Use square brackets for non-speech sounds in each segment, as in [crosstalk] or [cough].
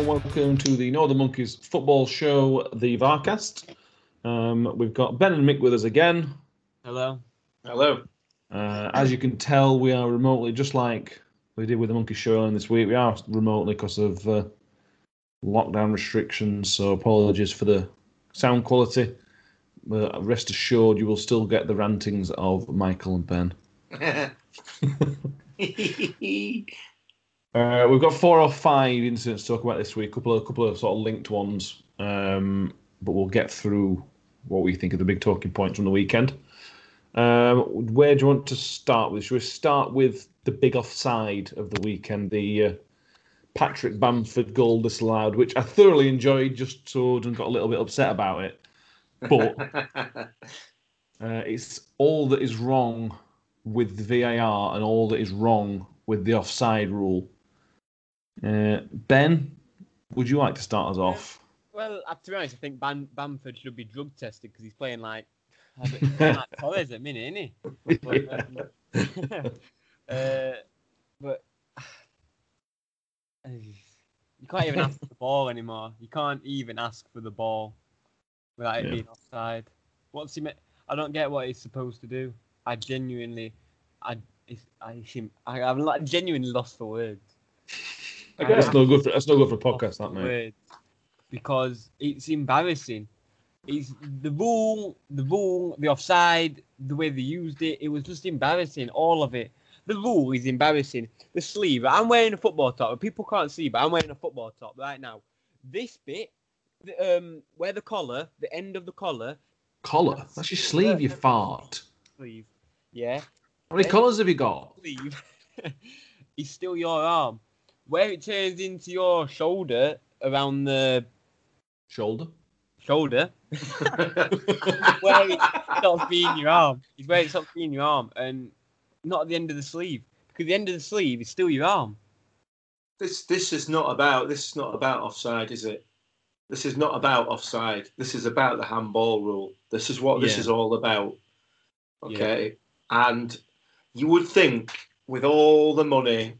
and welcome to the Northern Monkeys football show, the Varcast. Um, we've got Ben and Mick with us again. Hello. Hello. Uh, as you can tell, we are remotely, just like we did with the Monkey Show earlier this week. We are remotely because of uh, lockdown restrictions. So apologies for the sound quality. But rest assured, you will still get the rantings of Michael and Ben. [laughs] [laughs] [laughs] Uh, we've got four or five incidents to talk about this week. A couple of couple of sort of linked ones, um, but we'll get through what we think of the big talking points from the weekend. Um, where do you want to start with? Should we start with the big offside of the weekend, the uh, Patrick Bamford goal disallowed, which I thoroughly enjoyed, just so and got a little bit upset about it. But [laughs] uh, it's all that is wrong with the VAR and all that is wrong with the offside rule. Uh, ben, would you like to start us off? Well, uh, to be honest, I think Bam- Bamford should be drug tested because he's playing like, he's playing like Torres at minute, isn't he? But, [laughs] uh, but [sighs] you can't even ask for the ball anymore. You can't even ask for the ball without it Yeah. being offside. What's he? Me- I don't get what he's supposed to do. I genuinely, I, I, him, I, I'm like genuinely lost for words. I That's no good for that's no good for a podcast, that mate. because it's embarrassing. It's the rule, the rule, the offside, the way they used it. It was just embarrassing, all of it. The rule is embarrassing. The sleeve. I'm wearing a football top. People can't see, but I'm wearing a football top right now. This bit, the, um, where the collar, the end of the collar, Collar. That's your sleeve, you fart. sleeve, yeah, How many colours have you got? sleeve, [laughs] is still your arm. Where it turns into your shoulder around the Shoulder. shoulder, [laughs] where it stops being your arm. Is where it stops being your arm, and not at the end of the sleeve. Because the end of the sleeve is still your arm. this this is not about this is not about offside, is it? This is not about offside. This is about the handball rule. This is what this is all about. Okay. And you would think with all the money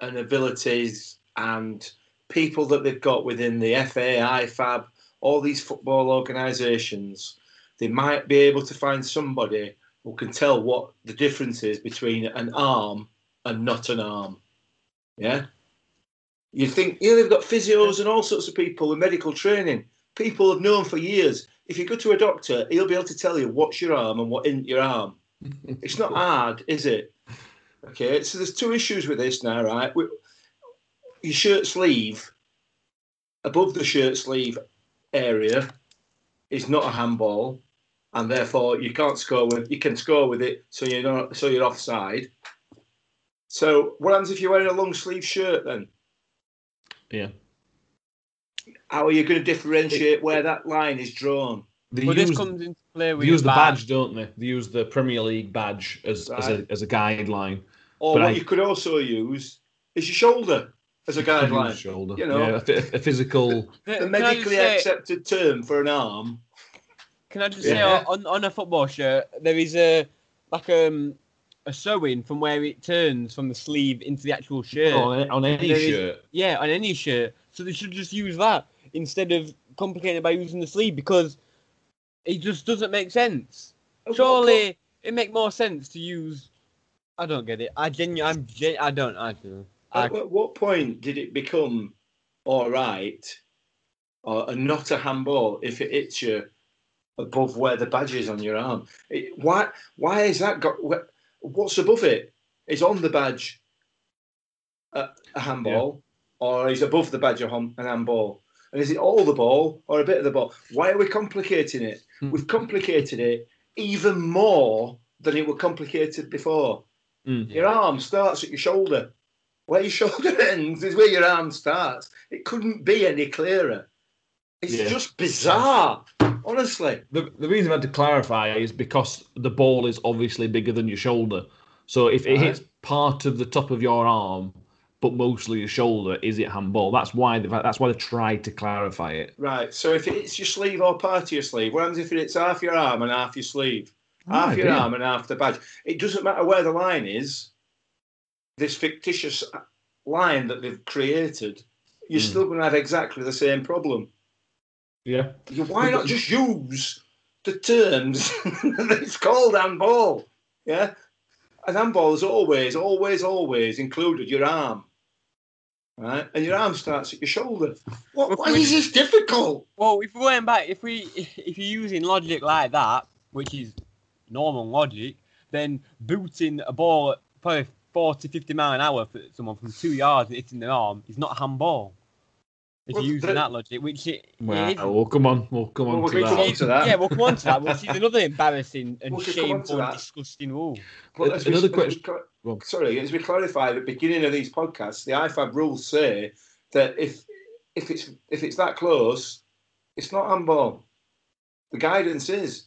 and abilities and people that they've got within the FA, IFAB, all these football organisations, they might be able to find somebody who can tell what the difference is between an arm and not an arm. Yeah. You think, yeah, they've got physios and all sorts of people with medical training. People have known for years. If you go to a doctor, he'll be able to tell you what's your arm and what isn't your arm. [laughs] It's not hard, is it? Okay, so there's two issues with this now, right? We- Your shirt sleeve, above the shirt sleeve area, is not a handball, and therefore you can't score with. You can score with it, so you're not. So you're offside. So what happens if you're wearing a long sleeve shirt then? Yeah. How are you going to differentiate where that line is drawn? They But use, this comes into play they use the your badge, don't they? They use the Premier League badge as, as, a, as a guideline. Or But what I- you could also use is your shoulder as a guideline. Shoulder. You know. yeah, a, a physical. The Can medically say- accepted term for an arm. Can I just say on, on a football shirt there is a like um a sewing from where it turns from the sleeve into the actual shirt. on, on any There is- shirt. Yeah, on any shirt. So they should just use that instead of complicating it by using the sleeve because it just doesn't make sense. Surely it make more sense to use. I don't get it. I genu- I'm gen- I don't. I don't. I, At what- point did it become all right or and not a handball if it hits you above where the badge is on your arm? It, why? Why is that got? wh- What's above it? Is on the badge a, a handball, or is above the badge a hum- an handball? And is it all the ball or a bit of the ball? Why are we complicating it? Hmm. We've complicated it even more than it was complicated before. Mm. Your arm starts at your shoulder. Where your [laughs] shoulder ends is where your arm starts. It couldn't be any clearer. It's Yeah. just bizarre, honestly. The, the reason I had to clarify is because the ball is obviously bigger than your shoulder. So if it Right. hits part of the top of your arm, but mostly your shoulder, is it handball? That's why they that's why they tried to clarify it. Right. So if it's your sleeve or part of your sleeve, what happens if it's half your arm and half your sleeve? Half your idea. arm and half the badge. It doesn't matter where the line is. This fictitious line that they've created you're Mm. still going to have exactly the same problem. Yeah. Why not just use the terms [laughs] that it's called handball? Yeah, and handball is always, always, always included your arm, right? And your arm starts at your shoulder. What? Why is this difficult? Well, if we're going back, if we [laughs] if you're using logic like that, which is normal logic, then booting a ball at probably 40, 50 mile an hour for someone from two yards and hitting their arm is not handball. If Well, you're using the- that logic, which it, it Well, isn't. well, come on. We'll come Well, on we're to going to that. come on to that. Yeah, we'll come on to that, which is another embarrassing and We could come on to shameful and that. disgusting rule. But Uh, as we- another as we question- cla- Go on. Sorry, as we clarify at the beginning of these podcasts, the IFAB rules say that if if it's if it's that close, it's not handball. The guidance is.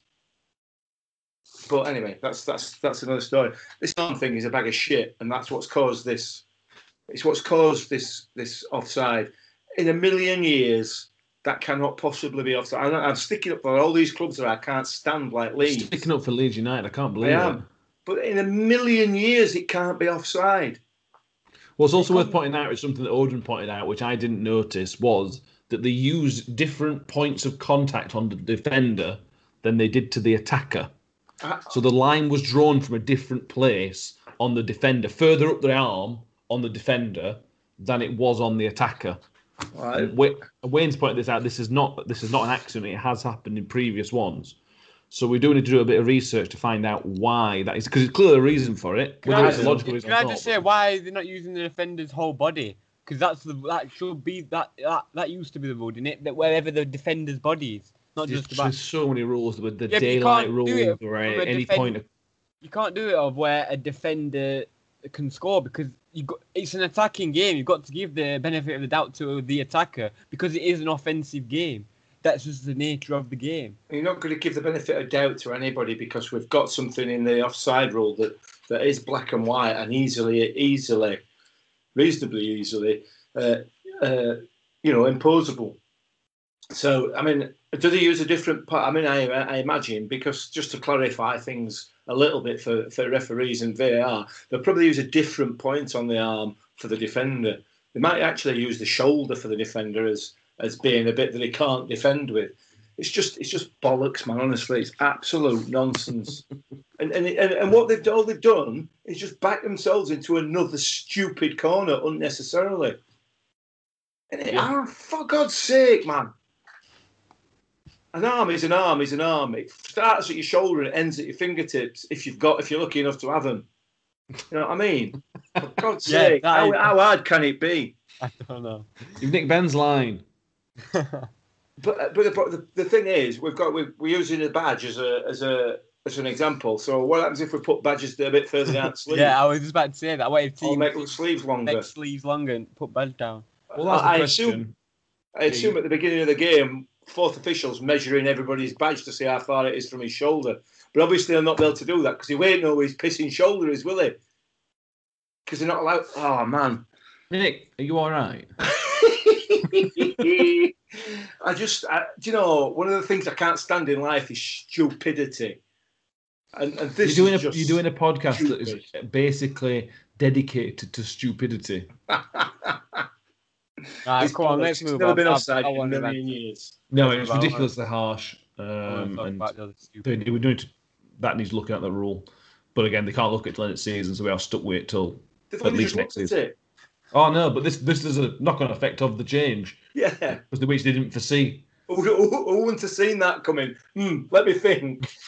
But anyway, that's that's that's another story. This arm thing is a bag of shit, and that's what's caused this. It's what's caused this this offside. In a million years, that cannot possibly be offside. I'm, I'm sticking up for all these clubs that I can't stand, like Leeds. Sticking up for Leeds United, I can't believe I it. am. But in a million years, it can't be offside. It's also worth pointing out, it's something that Odin pointed out, which I didn't notice, was that they used different points of contact on the defender than they did to the attacker. So the line was drawn from a different place on the defender, further up the arm on the defender than it was on the attacker. Right. Wayne's pointed this out. This is not this is not an accident. It has happened in previous ones. So we do need to do a bit of research to find out why that is, because it's clearly a reason for it. Can I just, can I just say why they're not using the defender's whole body? Because that's the that should be that, that that used to be the rule, didn't it? That wherever the defender's body is, not There's, just about. there's so many rules with the Yeah, daylight can't rule do or from a at any defend- point. Of, You can't do it of where a defender can score because you got it's an attacking game. You've got to give the benefit of the doubt to the attacker because it is an offensive game. That's just the nature of the game. You're not going to give the benefit of doubt to anybody because we've got something in the offside rule that, that is black and white and easily, easily, reasonably easily, uh, uh, you know, imposable. So, I mean, do they use a different part? I mean, I, I imagine because just to clarify things a little bit for, for referees and VAR, they'll probably use a different point on the arm for the defender. They might actually use the shoulder for the defender as as being a bit that he can't defend with. It's just it's just bollocks, man. Honestly, it's absolute nonsense. [laughs] and, and and and what they've all they've done is just back themselves into another stupid corner unnecessarily. And it, Yeah. ah, for God's sake, man. An arm is an arm is an arm. It starts at your shoulder and it ends at your fingertips if you've got if you're lucky enough to have them. You know what I mean? For [laughs] God's Yeah, sake, that how, is- how hard can it be? [laughs] I don't know. you've nicked Ben's line. [laughs] But uh, but the, the, the thing is, we've got we, we're using a badge as a as a as an example. So what happens if we put badges a bit further down the sleeve? yeah, I was just about to say that. What if or team make the sleeves longer. make sleeves longer and put badge down? Well, that's the I, I question. assume I assume at the beginning of the game, fourth officials measuring everybody's badge to see how far it is from his shoulder. But obviously, they'll not be able to do that because he won't know where his pissing shoulder is, will he? Because they're not allowed. Oh man. Nick, are you all right? [laughs] I just, I, do you know, one of the things I can't stand in life is stupidity. And, and this You're doing is a you're doing a podcast that is basically dedicated to stupidity. [laughs] Right, It's come on, let's move never on. been offside in a million years. No, Let's it's move on. ridiculously harsh, um, and about the other stupid- they, we need to, that needs looking at the rule. But again, they can't look at it till end of season, so we are stuck with it till. They've At least next looked at it. Oh no, but this this is a knock-on effect of the change, Yeah. because the which they didn't foresee. Who, who, who wouldn't have seen that coming? Hmm, let me think. [laughs]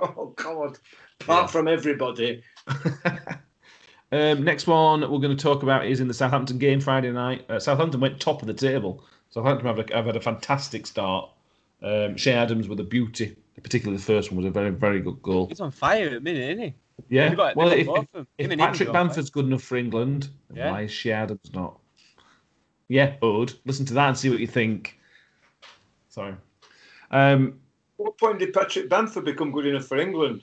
Oh, God. Apart Yeah. from everybody. [laughs] um, next one we're going to talk about is in the Southampton game Friday night. Uh, Southampton went top of the table. Southampton have, have had a fantastic start. Um, Che Adams with a beauty, particularly the first one was a very very good goal. He's on fire at the minute, isn't he? Yeah, got- well, if, if, if Him and him Patrick are. Bamford's good enough for England, Yeah. why is Che Adams not? Yeah, Bud, listen to that and see what you think. Sorry. Um, What point did Patrick Bamford become good enough for England?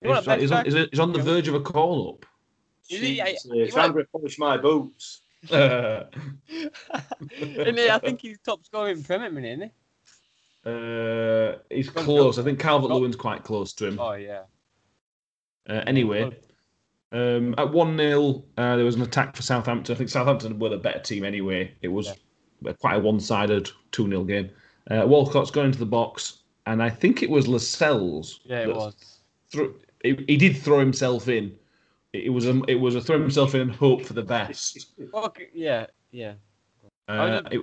You he's, a he's on, he's, he's on the verge of a call up. Is he- I- Jesus, you it's want- time to polish my boots. [laughs] Isn't he? I think he's top scorer in Premier, isn't he? uh, he's close. I think Calvert Lewin's quite close to him. Oh yeah. Uh, anyway, um, at 1 0, uh, there was an attack for Southampton. I think Southampton were the better team anyway. It was Yeah. quite a one-sided 2-0 game. Uh, Walcott's gone into the box, and I think it was Lascelles. Yeah, it was. threw- he, he did throw himself in. It was a it was a throw himself in and hope for the best. [laughs] Okay, yeah, yeah. Uh, it,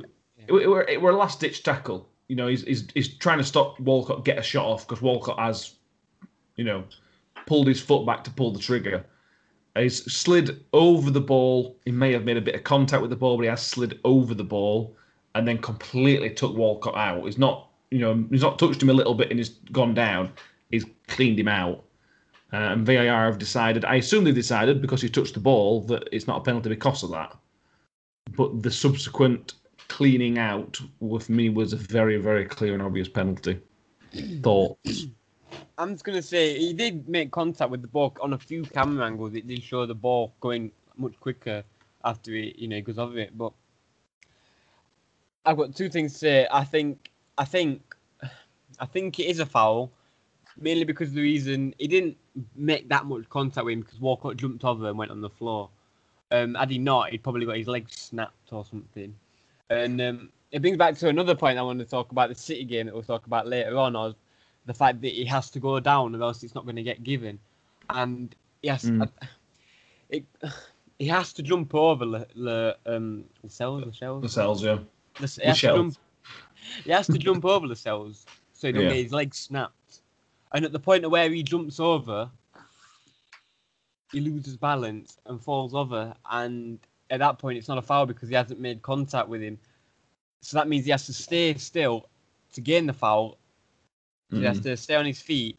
it, it were it were a last ditch tackle. You know, he's, he's he's trying to stop Walcott get a shot off because Walcott has, you know, pulled his foot back to pull the trigger. He's slid over the ball. He may have made a bit of contact with the ball, but he has slid over the ball and then completely took Walcott out. He's not, you know, he's not touched him a little bit and he's gone down. He's cleaned him out. Uh, and VAR have decided, I assume they decided because he touched the ball, that it's not a penalty because of that. But the subsequent cleaning out with me was a very, very clear and obvious penalty. Thoughts? I'm just gonna say he did make contact with the ball on a few camera angles. It did show the ball going much quicker after he, you know, goes over it. But I've got two things to say. I think, I think, I think it is a foul, mainly because the reason he didn't make that much contact with him because Walcott jumped over and went on the floor. Um, had he not, he'd probably got his leg snapped or something. And um, it brings back to another point I want to talk about the City game that we'll talk about later on, or the fact that he has to go down or else it's not going to get given. And yes, Mm. [sighs] it, he has to jump over the the um cells, the shells. The cells, yeah. The, he, has jump, [laughs] he has to jump over the cells so he don't Yeah. get his legs snapped. And at the point of where he jumps over, he loses balance and falls over. And at that point, it's not a foul because he hasn't made contact with him. So that means he has to stay still to gain the foul. So He has Mhm. to stay on his feet,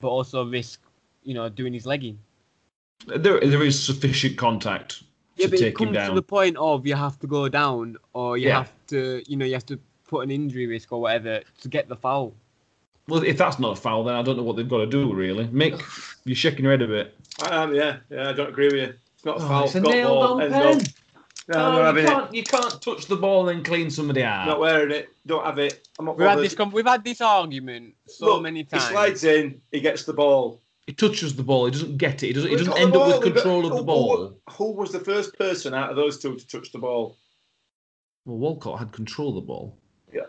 but also risk, you know, doing his legging. There, there is sufficient contact Yeah, to but it take him comes to down. the point of you have to go down, or you Yeah. have to, you know, you have to put an injury risk or whatever to get the foul. Well, if that's not a foul, then I don't know what they've got to do, really. Mick, [sighs] you're shaking your head a bit. I am, yeah. Yeah, I don't agree with you. It's not a Oh, foul. it's a got ball, nailed-on pen. of. No, Oh, I'm not you, having it. can't, you can't touch the ball and clean somebody out. Not wearing it. Don't have it. I'm not We've had this, com- we've had this argument so Look, many He times. slides in. He gets the ball. He touches the ball. He doesn't get it. He doesn't, he doesn't end up with but control of who- the ball. Who, who was the first person out of those two to touch the ball? Well, Walcott had control of the ball. Yeah.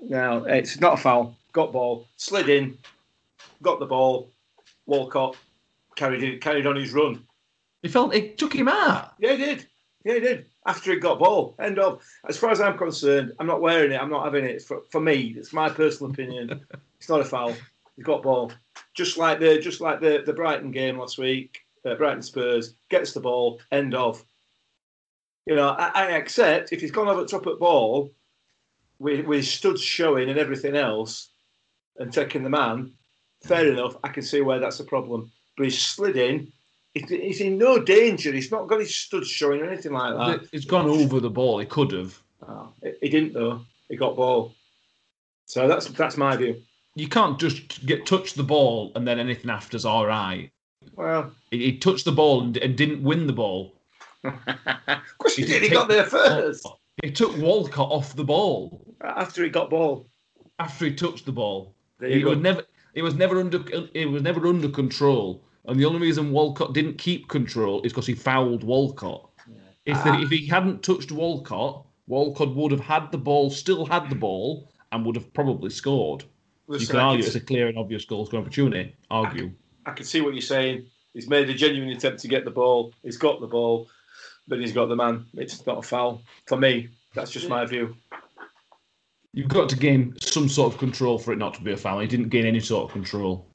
No, it's not a foul. Got ball, slid in, got the ball. Walcott carried it, carried on his run. He felt it took him out. Yeah, he did. Yeah, he did. After he got ball, end of. As far as I'm concerned, I'm not wearing it. I'm not having it. For, for me, it's my personal opinion. [laughs] it's not a foul. He's got ball. Just like the just like the the Brighton game last week. Uh, Brighton Spurs gets the ball. End of. You know, I, I accept if he's gone over top of the ball, with with studs showing and everything else, and taking the man. Fair enough. I can see where that's a problem. But he's slid in. He's, he's in no danger. He's not got his studs showing or anything like that. It's gone over the ball. He could have. Oh, he- he didn't though. He got ball. So that's that's my view. You can't just get touch the ball and then anything after's all right. Well, He, he touched the ball and, and didn't win the ball. [laughs] of course he He did. He got there first He took Walcott off the ball after he got ball. after he touched the ball. There was never. It was never under. It was never under control. And the only reason Walcott didn't keep control is because he fouled Walcott. If, the, Ah. if he hadn't touched Walcott, Walcott would have had the ball, still had the ball, and would have probably scored. you Listen, can argue can, it's a clear and obvious goal scoring opportunity. Argue. I can see what you're saying. He's made a genuine attempt to get the ball. He's got the ball, but he's got the man. It's not a foul for me. That's just my view. You've got to gain some sort of control for it not to be a foul. He didn't gain any sort of control.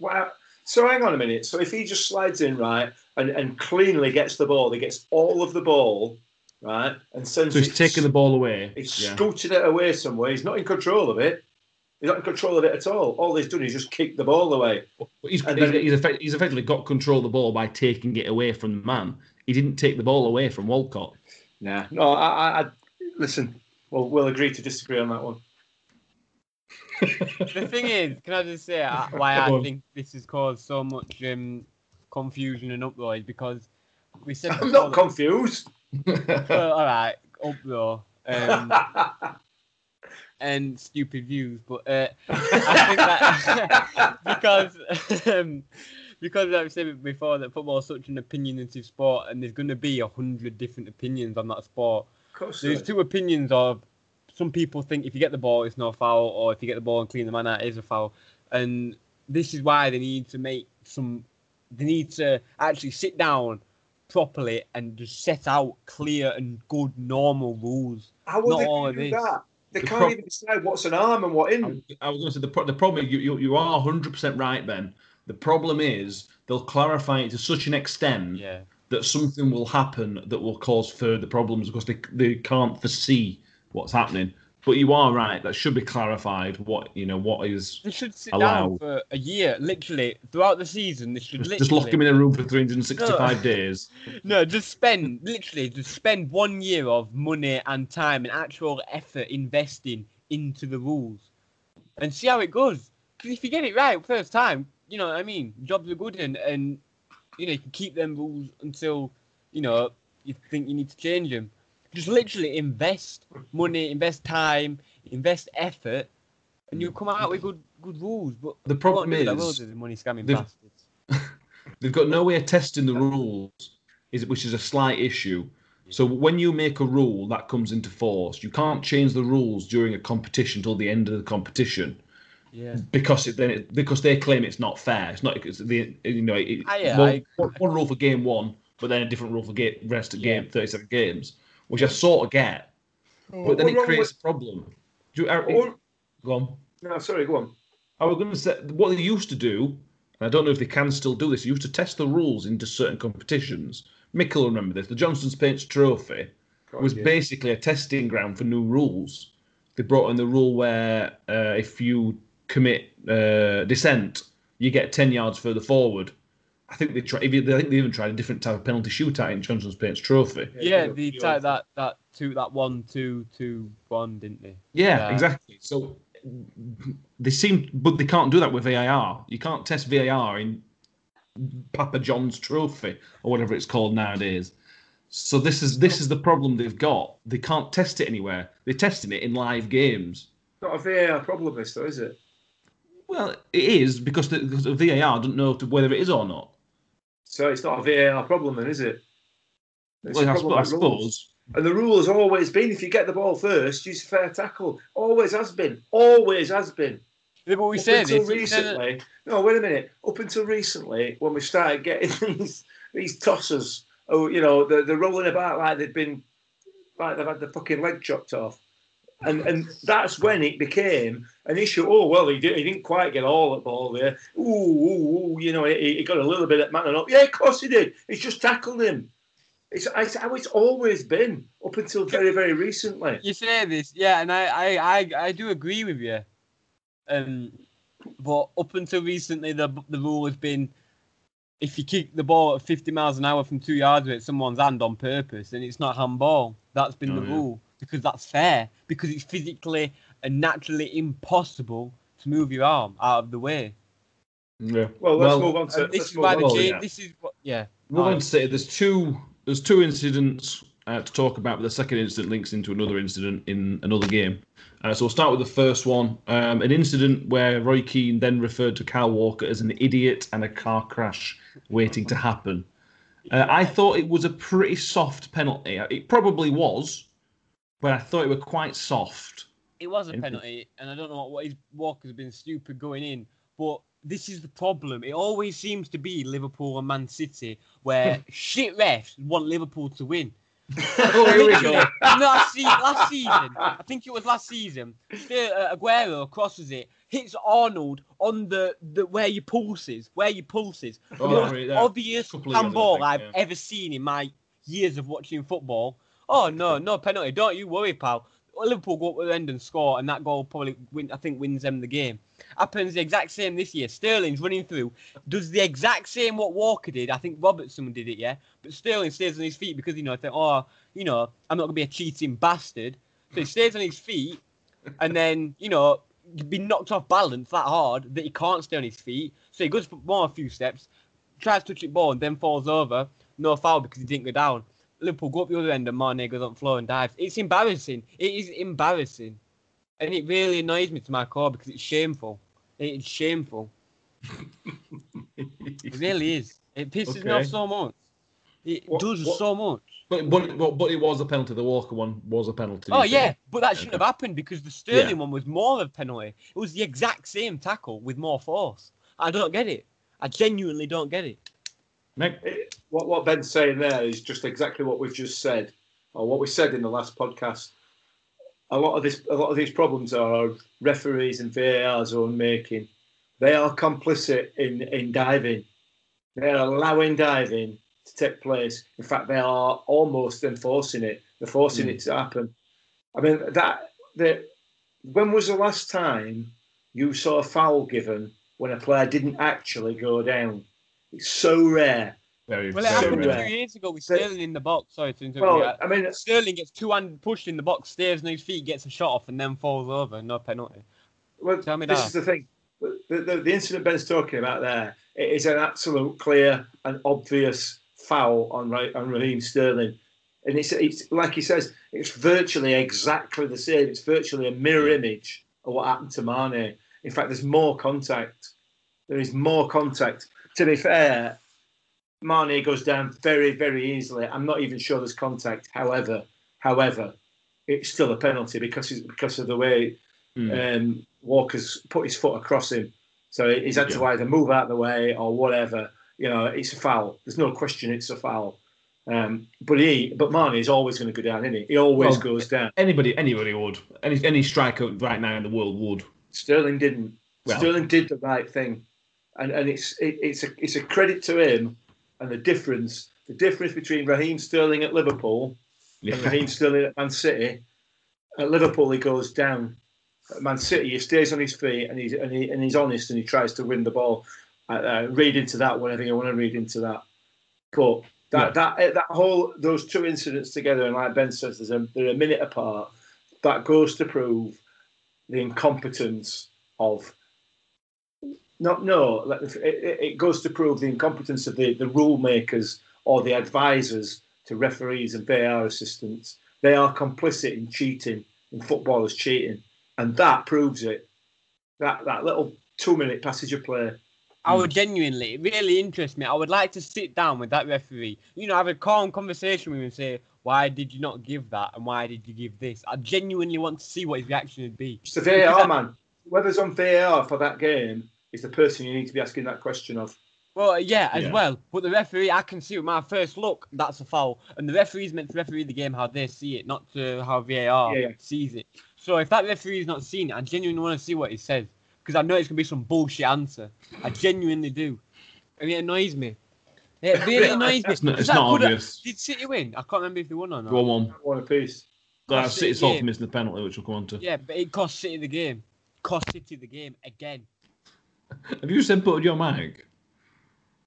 Wow. So hang on a minute. So if he just slides in right and, and cleanly gets the ball, he gets all of the ball, right, and sends So he's taking the ball away. He's Yeah. scooting it away somewhere. He's not in control of it. He's not in control of it at all. All he's done is just kick the ball away. He's, And then- he's, he's effectively got control of the ball by taking it away from the man. He didn't take the ball away from Walcott. Nah. No, I, I, I listen. We'll, we'll agree to disagree on that one. the thing is, can I just say [laughs] why I think this has caused so much um, confusion and uproar is because we said [laughs] I'm not confused. well, [laughs] all right, uproar um, and stupid views, but uh, I think that because um, because I've said before that football is such an opinionative sport, and there's going to be a hundred different opinions on that sport. Course. There's two opinions of some people think if you get the ball, it's no foul, or if you get the ball and clean the man out, it is a foul. And this is why they need to make some. They need to actually sit down properly and just set out clear and good normal rules. How will not they all do this. that? They The can't prob- even decide what's an arm and what I in. I was going to say the, pro- the problem you, you you are 100 percent right, Ben. The problem is they'll clarify it to such an extent Yeah. That something will happen that will cause further problems because they they can't foresee what's happening. But you are right. That should be clarified. What you know, what is They should sit Allow. down for a year, literally throughout the season. They should just, literally just lock him in a room for 365 days. [laughs] No, just spend literally just spend one year of money and time and actual effort investing into the rules, and see how it goes. Because if you get it right first time, you know what I mean. Jobs are good, and and you know you can keep them rules until you know you think you need to change them. Just literally invest money, invest time, invest effort, and you'll come out with good good rules. But The problem is money scamming they've- bastards. [laughs] they've got no way of testing the rules, is which is a slight issue. So when you make a rule that comes into force, you can't change the rules during a competition till the end of the competition Yeah. because it, then it, because they claim it's not fair. It's not it's the you know it, Ah, yeah, one, I- one- one rule for game one, but then a different rule for game rest of Yeah. game thirty seven games, which I sort of get, but then What's it wrong creates a problem. Do you, are, with- go on. No, sorry, go on. I was going to say what they used to do, and I don't know if they can still do this. They used to test the rules into certain competitions. Mick will remember this. The Johnstone's Paints Trophy was yeah. basically a testing ground for new rules. They brought in the rule where uh, if you commit uh, dissent, you get ten yards further forward. I think they try. I think they even tried a different type of penalty shootout in Johnstone's Paints Trophy. Yeah, you- they you- tried that that two that one two two one, didn't they? Yeah, Yeah. exactly. So they seem, but they can't do that with VAR. You can't test VAR in Papa John's Trophy or whatever it's called nowadays. So this is this is the problem they've got. They can't test it anywhere. They're testing it in live games. Not a VAR problem, this though, is it? Well, it is because the, because the VAR doesn't know to- whether it is or not. So it's not a VAR problem, then, is it? It's a Well, I, problem sp- I suppose. And the rule has always been: if you get the ball first, use fair tackle. Always has been. Always has been. Yeah, but we Up say until this. we say recently. No, wait a minute. Up until recently, when we started getting [laughs] these these tossers, oh, you know, they're, they're rolling about like they've been, like they've had the fucking leg chopped off, and and that's when it became an issue. Oh well, he, did, he didn't quite get all the ball there. Ooh, ooh, ooh you know, he, he got a little bit at man up. Yeah, of course he did. He's just tackled him. It's, it's how it's always been up until very very recently. You say this, yeah, and I, I, I, I do agree with you. Um, but up until recently, the the rule has been if you kick the ball at 50 miles an hour from two yards with someone's hand on purpose, then it's not handball. That's been Oh, the yeah. rule because that's fair. Because it's physically and naturally impossible to move your arm out of the way. Yeah. Well, let's Well, move on to. This is move why the change. yeah. This is what, yeah. We're going to say there's two there's two incidents uh, to talk about, but the second incident links into another incident in another game. Uh, so we'll start with the first one, um, an incident where Roy Keane then referred to Kyle Walker as an idiot and a car crash waiting to happen. Uh, I thought it was a pretty soft penalty. It probably was, but I thought it was quite soft. It was a penalty, and I don't know what, what his Walker's been stupid going in, but this is the problem. It always seems to be Liverpool and Man City where [laughs] shit refs want Liverpool to win. [laughs] Oh, here we go. Last, se- last season, I think it was last season. Uh, Aguero crosses it, hits Arnold on the, the where your pulse is, where your pulse is. The Oh, most right, obvious Couple of I handball think, I've yeah. ever seen in my years of watching football. Oh no, no penalty. Don't you worry, pal. Liverpool go up the end and score, and that goal probably win, I think wins them the game. Happens the exact same this year. Sterling's running through, does the exact same what Walker did. I think Robertson did it, yeah. But Sterling stays on his feet because you know, I think, oh, you know, I'm not gonna be a cheating bastard. So he stays on his feet, and then you know, be knocked off balance that hard that he can't stay on his feet. So he goes for more a few steps, tries to touch it ball, and then falls over. No foul because he didn't go down. Liverpool go up the other end and Mane goes on the floor and dives. It's embarrassing. It is embarrassing. And it really annoys me to my core because it's shameful. It's shameful. It really is. It pisses me off so much. It What- does what- so much. But, but but but it was a penalty. The Walker one was a penalty. Oh yeah, but that shouldn't have happened because the Sterling Yeah. one was more of a penalty. It was the exact same tackle with more force. I don't get it. I genuinely don't get it. Nick? It- what what Ben's saying there is just exactly what we've just said, or what we said in the last podcast. A lot of this, a lot of these problems are referees and VAR's own making. They are complicit in in diving. They are allowing diving to take place. In fact, they are almost enforcing it. They're forcing Mm. it to happen. I mean that the when was the last time you saw a foul given when a player didn't actually go down? It's so rare. Very, Well, it very happened rare. two years ago with So- Sterling in the box. Sorry to interrupt you. Well, I mean, Sterling gets two hand pushed in the box, stays on his feet, gets a shot off, and then falls over. No penalty. well Tell me this that. is the thing. The, the, the incident Ben's talking about there, it is an absolute clear and obvious foul on on Raheem Sterling, and it's it's like he says, it's virtually exactly the same. It's virtually a mirror image of what happened to Mane. In fact, there's more contact. There is more contact. To be fair, Mane goes down very very easily. I'm not even sure there's contact. However, however, it's still a penalty because because of the way Mm. um, Walker's put his foot across him. So he's had to either move out of the way or whatever. You know, it's a foul. There's no question it's a foul. Um, but he, but Mane is always going to go down, isn't he? He always Well, goes down. Anybody, anybody would. Any any striker right now in the world would. Sterling didn't. Well- Sterling did the right thing, and and it's it, it's a it's a credit to him. And the difference, the difference between Raheem Sterling at Liverpool and Raheem Sterling at Man City. At Liverpool, he goes down. At Man City, he stays on his feet and he's and, he, and he's honest and he tries to win the ball. Uh, uh, read into that whatever you want to read into that. But that that eh, that whole those two incidents together, and like Ben says, there's a, they're a minute apart. That goes to prove the incompetence of. Not no, it, it it goes to prove the incompetence of the, the rule makers or the advisors to referees and VAR assistants. They are complicit in cheating, in footballers cheating, and that proves it. That that little two minute passage of play. I would genuinely, it really interests me. I would like to sit down with that referee, you know, have a calm conversation with him and say, why did you not give that and why did you give this? I genuinely want to see what his reaction would be. It's the VAR man. Whoever's on VAR for that game is the person you need to be asking that question of. Well, yeah, as Yeah. well. But the referee, I can see with my first look, that's a foul. And the referee's meant to referee the game how they see it, not to how VAR Yeah, yeah. sees it. So if that referee's not seen it, I genuinely want to see what he says. Because I know it's going to be some bullshit answer. I genuinely do. I mean, it annoys me. It [laughs] really annoys me. It's not, Was it's not good at- obvious. Did City win? I can't remember if they won or not. One one. One apiece. Uh, Cost City's City fault game. for missing the penalty, which we'll come on to. Yeah, but it cost City the game. Cost City the game again. [laughs] Have you said butted your mic?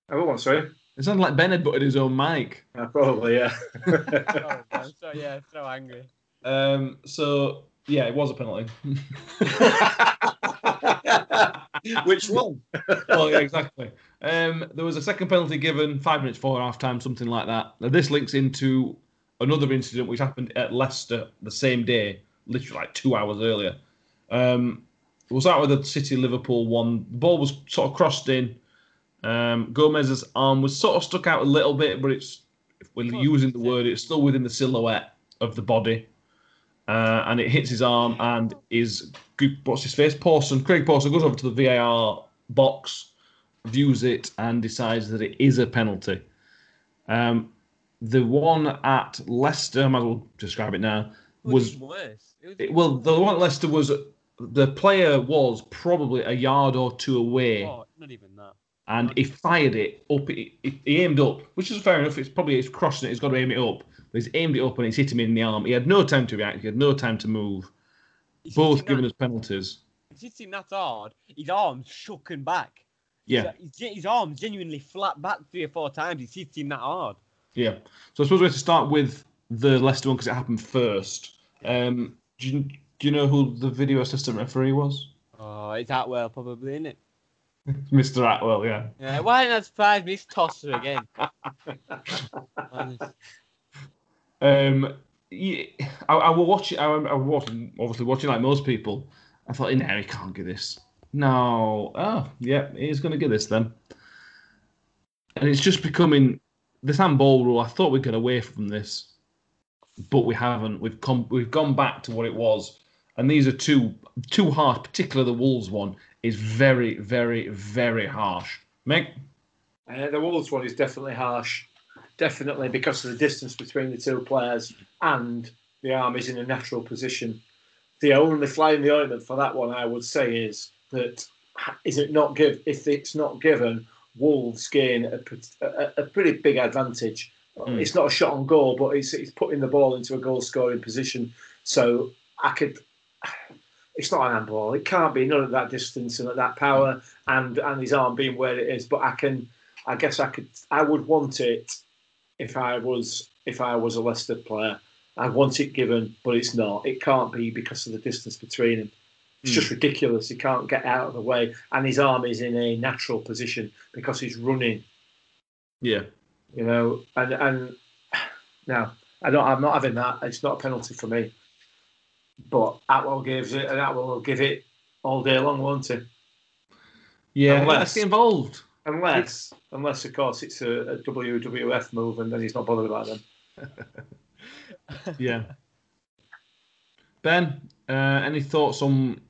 Oh, one, sorry. It sounded like Ben had butted his own mic. [laughs] Uh, probably, yeah. [laughs] oh, I'm so yeah, so angry. Um. So yeah, it was a penalty. Which one? well, yeah, exactly. Um, there was a second penalty given five minutes before half time, something like that. Now, this links into another incident which happened at Leicester the same day, literally like two hours earlier. Um, it was out with the City Liverpool one. The ball was sort of crossed in. Um, Gomez's arm was sort of stuck out a little bit, but it's if we're using the word, it's still within the silhouette of the body. Uh, and it hits his arm and is what's his face? Pawson, Craig Pawson goes over to the VAR box, views it, and decides that it is a penalty. Um, the one at Leicester, I might as well describe it now, was worse. It was it, well, the one at Leicester was the player was probably a yard or two away, oh, not even that. and he fired it up. He, he aimed up, which is fair enough. It's probably he's crossing it. He's got to aim it up. But he's aimed it up and it's hit him in the arm. He had no time to react. He had no time to move. He's Both given us penalties. he's hitting that hard. His arms shook and back. Yeah, His, his arms genuinely flat back three or four times. He's hitting that hard. yeah. So I suppose we have to start with the Leicester one because it happened first. Um, do you, do you know who the video assistant referee was? Oh, it's Atwell probably, isn't it? [laughs] Mr. Atwell, yeah. Yeah, why didn't that surprise me? Tosser again. [laughs] Um, yeah, I, I will watch it. I, I was watching, obviously watching like most people. I thought, no, he can't get this. No, oh, yeah, he's going to get this then. And it's just becoming this handball rule. I thought we'd get away from this. but we haven't. We've come we've gone back to what it was, and these are two two harsh. Particularly the Wolves one is very very very harsh. Meg, Uh, the Wolves one is definitely harsh, definitely because of the distance between the two players and the arm is in a natural position. The only fly in the ointment for that one, I would say, is that is it not give if it's not given, Wolves gain a, a, a pretty big advantage. Mm. It's not a shot on goal, but it's, it's putting the ball into a goal scoring position. So I could. It's not an handball. It can't be none at that distance and at that power, and and his arm being where it is. But I can, I guess I could. I would want it if I was if I was a Leicester player. I want it given, but it's not. It can't be because of the distance between them. It's Hmm. just ridiculous. He can't get out of the way, and his arm is in a natural position because he's running. yeah, You know, and and [sighs] now I don't. I'm not having that. It's not a penalty for me. But Atwell gives it, and Atwell will give it all day long, won't he? yeah. Unless- Let's get involved. Unless, unless of course it's a, a WWF move, and then he's not bothered about them. [laughs] Yeah. Ben, uh, any thoughts on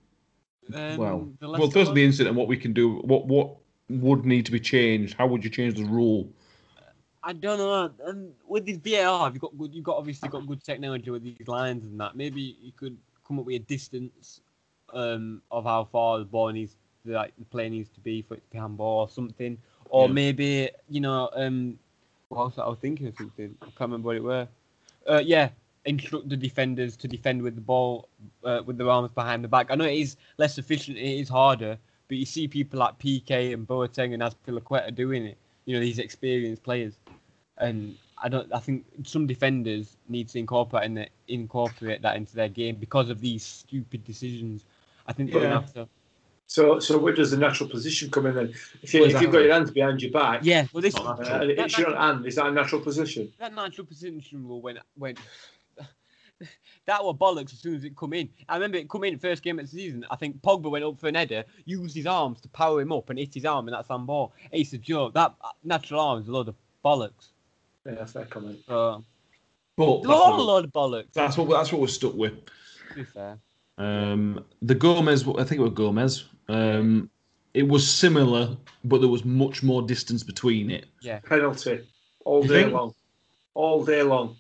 Um, well, the well, first one- the incident and what we can do. What what would need to be changed? How would you change the rule? I don't know. And with this VAR, you've got good. You've got obviously got good technology with these lines and that. Maybe you could come up with a distance um, of how far the ball needs, like the play needs to be for it to be handball or something. Or Yeah. maybe you know, um, what else I was thinking of something. I can't remember what it were. Uh, yeah, instruct the defenders to defend with the ball uh, with their arms behind the back. I know it is less efficient. It is harder. But you see people like Piqué and Boateng and Azpilicueta doing it. You know these experienced players and I don't. I think some defenders need to incorporate in the, incorporate that into their game because of these stupid decisions. I think they're Yeah. have to. So, so where does the natural position come in then? If, you, you've got your hands behind your back, Yeah, well, this uh, natural. It's your hand, is that a natural position? that natural position rule when when [laughs] that were bollocks as soon as it come in. I remember it come in first game of the season. I think Pogba went up for an header, used his arms to power him up and hit his arm, and that's on ball. It's a joke. That uh, natural arm is a load of bollocks. Yeah, that's fair comment. So, But they're that's all a what, load of bollocks. that's what that's what we're stuck with. To be fair. Um, the Gomez, I think it was Gomez. Um, it was similar, but there was much more distance between it. Yeah, penalty all You day think? long, all day long.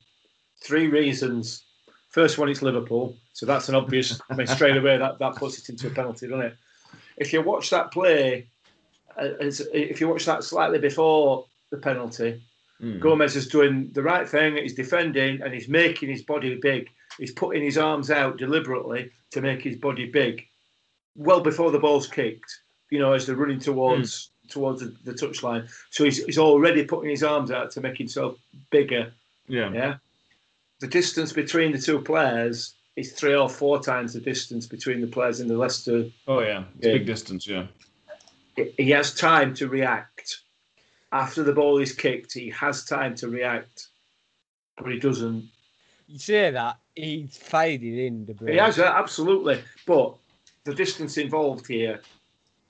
Three reasons. First one, it's Liverpool, so that's an obvious. [laughs] I mean, straight away that, that puts it into a penalty, doesn't it? If you watch that play, uh, as- if you watch that slightly before the penalty, Mm. Gomez is doing the right thing. He's defending and he's making his body big. He's putting his arms out deliberately to make his body big. Well before the ball's kicked, you know, as they're running towards towards the, the touchline. So he's, he's already putting his arms out to make himself bigger. Yeah. Yeah. The distance between the two players is three or four times the distance between the players in the Leicester. Oh yeah. It's Yeah. big distance. Yeah. He has time to react. After the ball is kicked, he has time to react, but he doesn't. You say that he's fired it in the He has, absolutely. But the distance involved here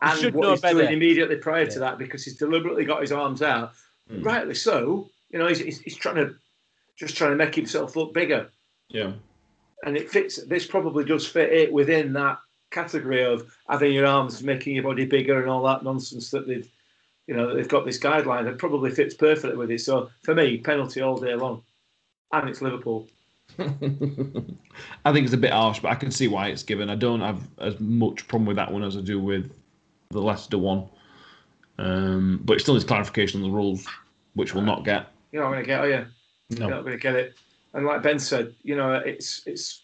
and should what he's better. doing immediately prior to that because he's deliberately got his arms out. Mm. Rightly so. You know, he's, he's, he's trying to just trying to make himself look bigger. Yeah. And it fits, this probably does fit it within that category of having your arms, making your body bigger and all that nonsense that they've, you know, they've got this guideline that probably fits perfectly with it. So for me, penalty all day long. And it's Liverpool. [laughs] I think it's a bit harsh, but I can see why it's given. I don't have as much problem with that one as I do with the Leicester one. Um, but it still needs clarification on the rules, which we'll not get. You're not going to get, are you? No. You're not going to get it. And like Ben said, you know, it's it's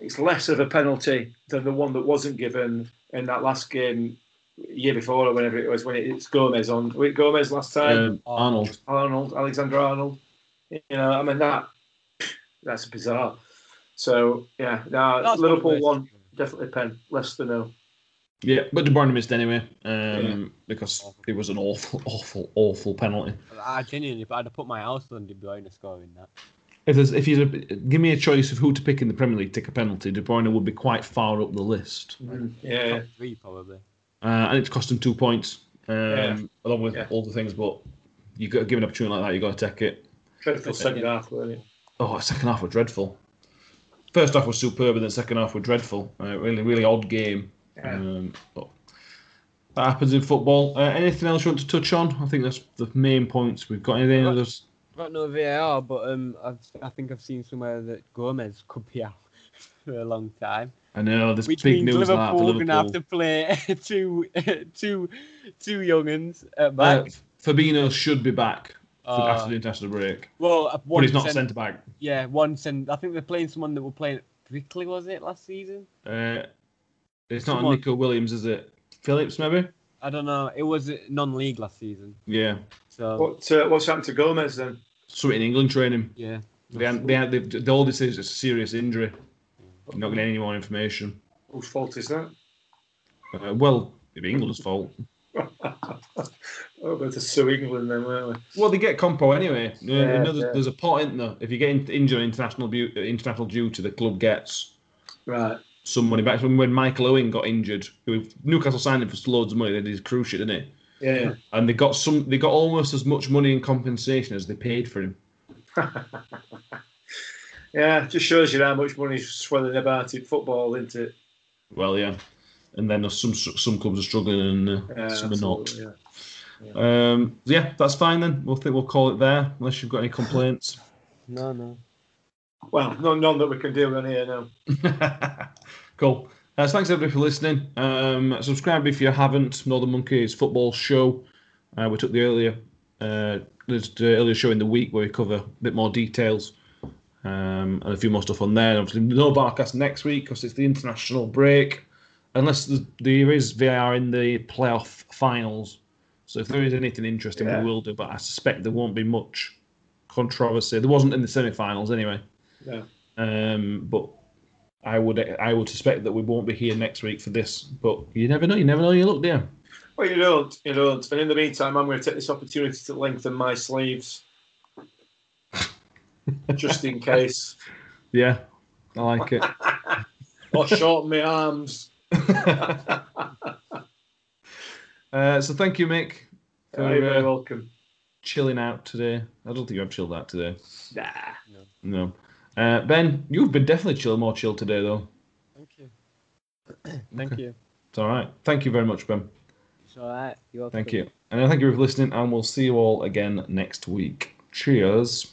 it's less of a penalty than the one that wasn't given in that last game year before or whenever it was when it, it's Gomez on. Was it Gomez last time? Um, Arnold. Arnold, Alexander Arnold. You know, I mean that that's bizarre. So yeah, no, That's Liverpool what it was. one definitely pen. less than no. Yeah, but De Bruyne missed anyway um, Yeah. because it was an awful, [laughs] awful, awful penalty. I genuinely, if I'd have put my house on De Bruyne scoring that. If there's, if you give me a choice of who to pick in the Premier League, to take a penalty. De Bruyne would be quite far up the list, Yeah, Top three probably. uh, and it's cost him two points, um, Yeah. along with Yeah. all the things. But you got given an opportunity like that, you got to take it. dreadful second half, weren't? Oh, second half was dreadful. First half was superb, and then second half was dreadful. Uh, really, really odd game. Yeah. Um, that happens in football. Uh, anything else you want to touch on? I think that's the main points. We've got anything Right. others? Got no VAR, but um, I've, I think I've seen somewhere that Gomez could be out [laughs] for a long time. I know this Which big means news like Liverpool for are going to have to play [laughs] two, [laughs] two, two younguns at Uh, back. Fabinho should be back for, Uh, after the international break, well, uh, but he's not cent- centre back. Yeah, one cent. I think they're playing someone that were playing at Brickley, was it last season? Uh, it's not Someone- Nico Williams, is it? Phillips, maybe? I don't know. It was non-league last season, Yeah. so What uh, what's happened to Gomez then? Something in England training. yeah. They, had- they, had- they, they all this is a serious injury. Not getting any more information. Whose fault is that? Uh, well, it'd be England's fault. [laughs] Oh, but to sue England then, weren't we? Well, they get compo anyway. Uh, you know, there's, yeah. there's a pot in there. If you get in, injured international bu- uh, international duty, the club gets Right. Some money back. When when Michael Owen got injured, Newcastle signed him for loads of money. They did his cruise ship, didn't he? Yeah. And they got some. They got almost as much money in compensation as they paid for him. [laughs] Yeah, just shows you how much money's swelling about in football, isn't it? Well, yeah. And then some some clubs are struggling and uh, Yeah, some are not. absolutely, yeah. Um, yeah, that's fine then. We'll think we'll call it there, unless you've got any complaints. No, no. Well, no, none that we can do on here now. [laughs] cool. Uh, thanks everybody for listening. Um, subscribe if you haven't. Northern Monkeys football show. Uh, we took the earlier uh, the earlier show in the week where we cover a bit more details um, and a few more stuff on there. Obviously, no VARcast next week because it's the international break, unless there is VAR in the playoff finals. So if there is anything interesting, Yeah. we will do. But I suspect there won't be much controversy. There wasn't in the semi-finals anyway. Yeah. Um, but I would I would suspect that we won't be here next week for this. But you never know. You never know. You look there. Well, you don't, you don't. And in the meantime, I'm going to take this opportunity to lengthen my sleeves, [laughs] just in case, Yeah, I like it. [laughs] or shorten my arms. [laughs] uh, so thank you, Mick, for You're very uh, welcome. chilling out today. I don't think I've chilled out today. Nah. No. Uh, ben, you've been definitely chill, more chill today though. Thank you. Thank you. It's all right. Thank you very much, Ben. It's all right. You're welcome. Thank you. And I thank you for listening, and we'll see you all again next week. Cheers.